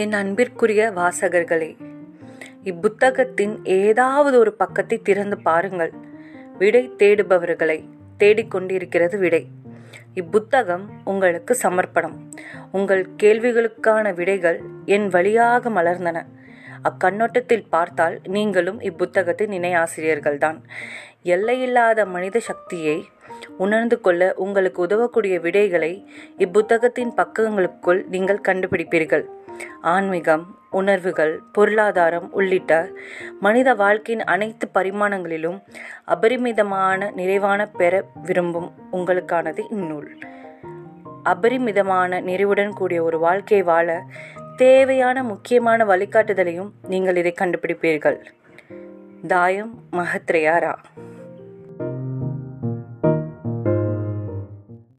என் அன்பிற்குரிய வாசகர்களே இப்புத்தகத்தின் ஏதாவது ஒரு பக்கத்தை திறந்து பாருங்கள். விடை தேடுபவர்களை தேடிக்கொண்டிருக்கிறது விடை. இப்புத்தகம் உங்களுக்கு சமர்ப்பணம். உங்கள் கேள்விகளுக்கான விடைகள் என் வழியாக மலர்ந்தன. அக்கண்ணோட்டத்தில் பார்த்தால் நீங்களும் இப்புத்தகத்தின் இணையாசிரியர்கள்தான். எல்லையில்லாத மனித சக்தியை உணர்ந்து கொள்ள உங்களுக்கு உதவக்கூடிய விடைகளை இப்புத்தகத்தின் பக்கங்களுக்குள் நீங்கள் கண்டுபிடிப்பீர்கள். ஆன்மீகம் உணர்வுகள் பொருளாதாரம் உள்ளிட்ட மனித வாழ்க்கையின் அனைத்து பரிமாணங்களிலும் அபரிமிதமான நிறைவான பெற விரும்பும் உங்களுக்கானது இந்நூல். அபரிமிதமான நிறைவுடன் கூடிய ஒரு வாழ்க்கையை வாழ தேவையான முக்கியமான வழிகாட்டுதலையும் நீங்கள் இதை கண்டுபிடிப்பீர்கள். தாயம் மகத்ரேயாரா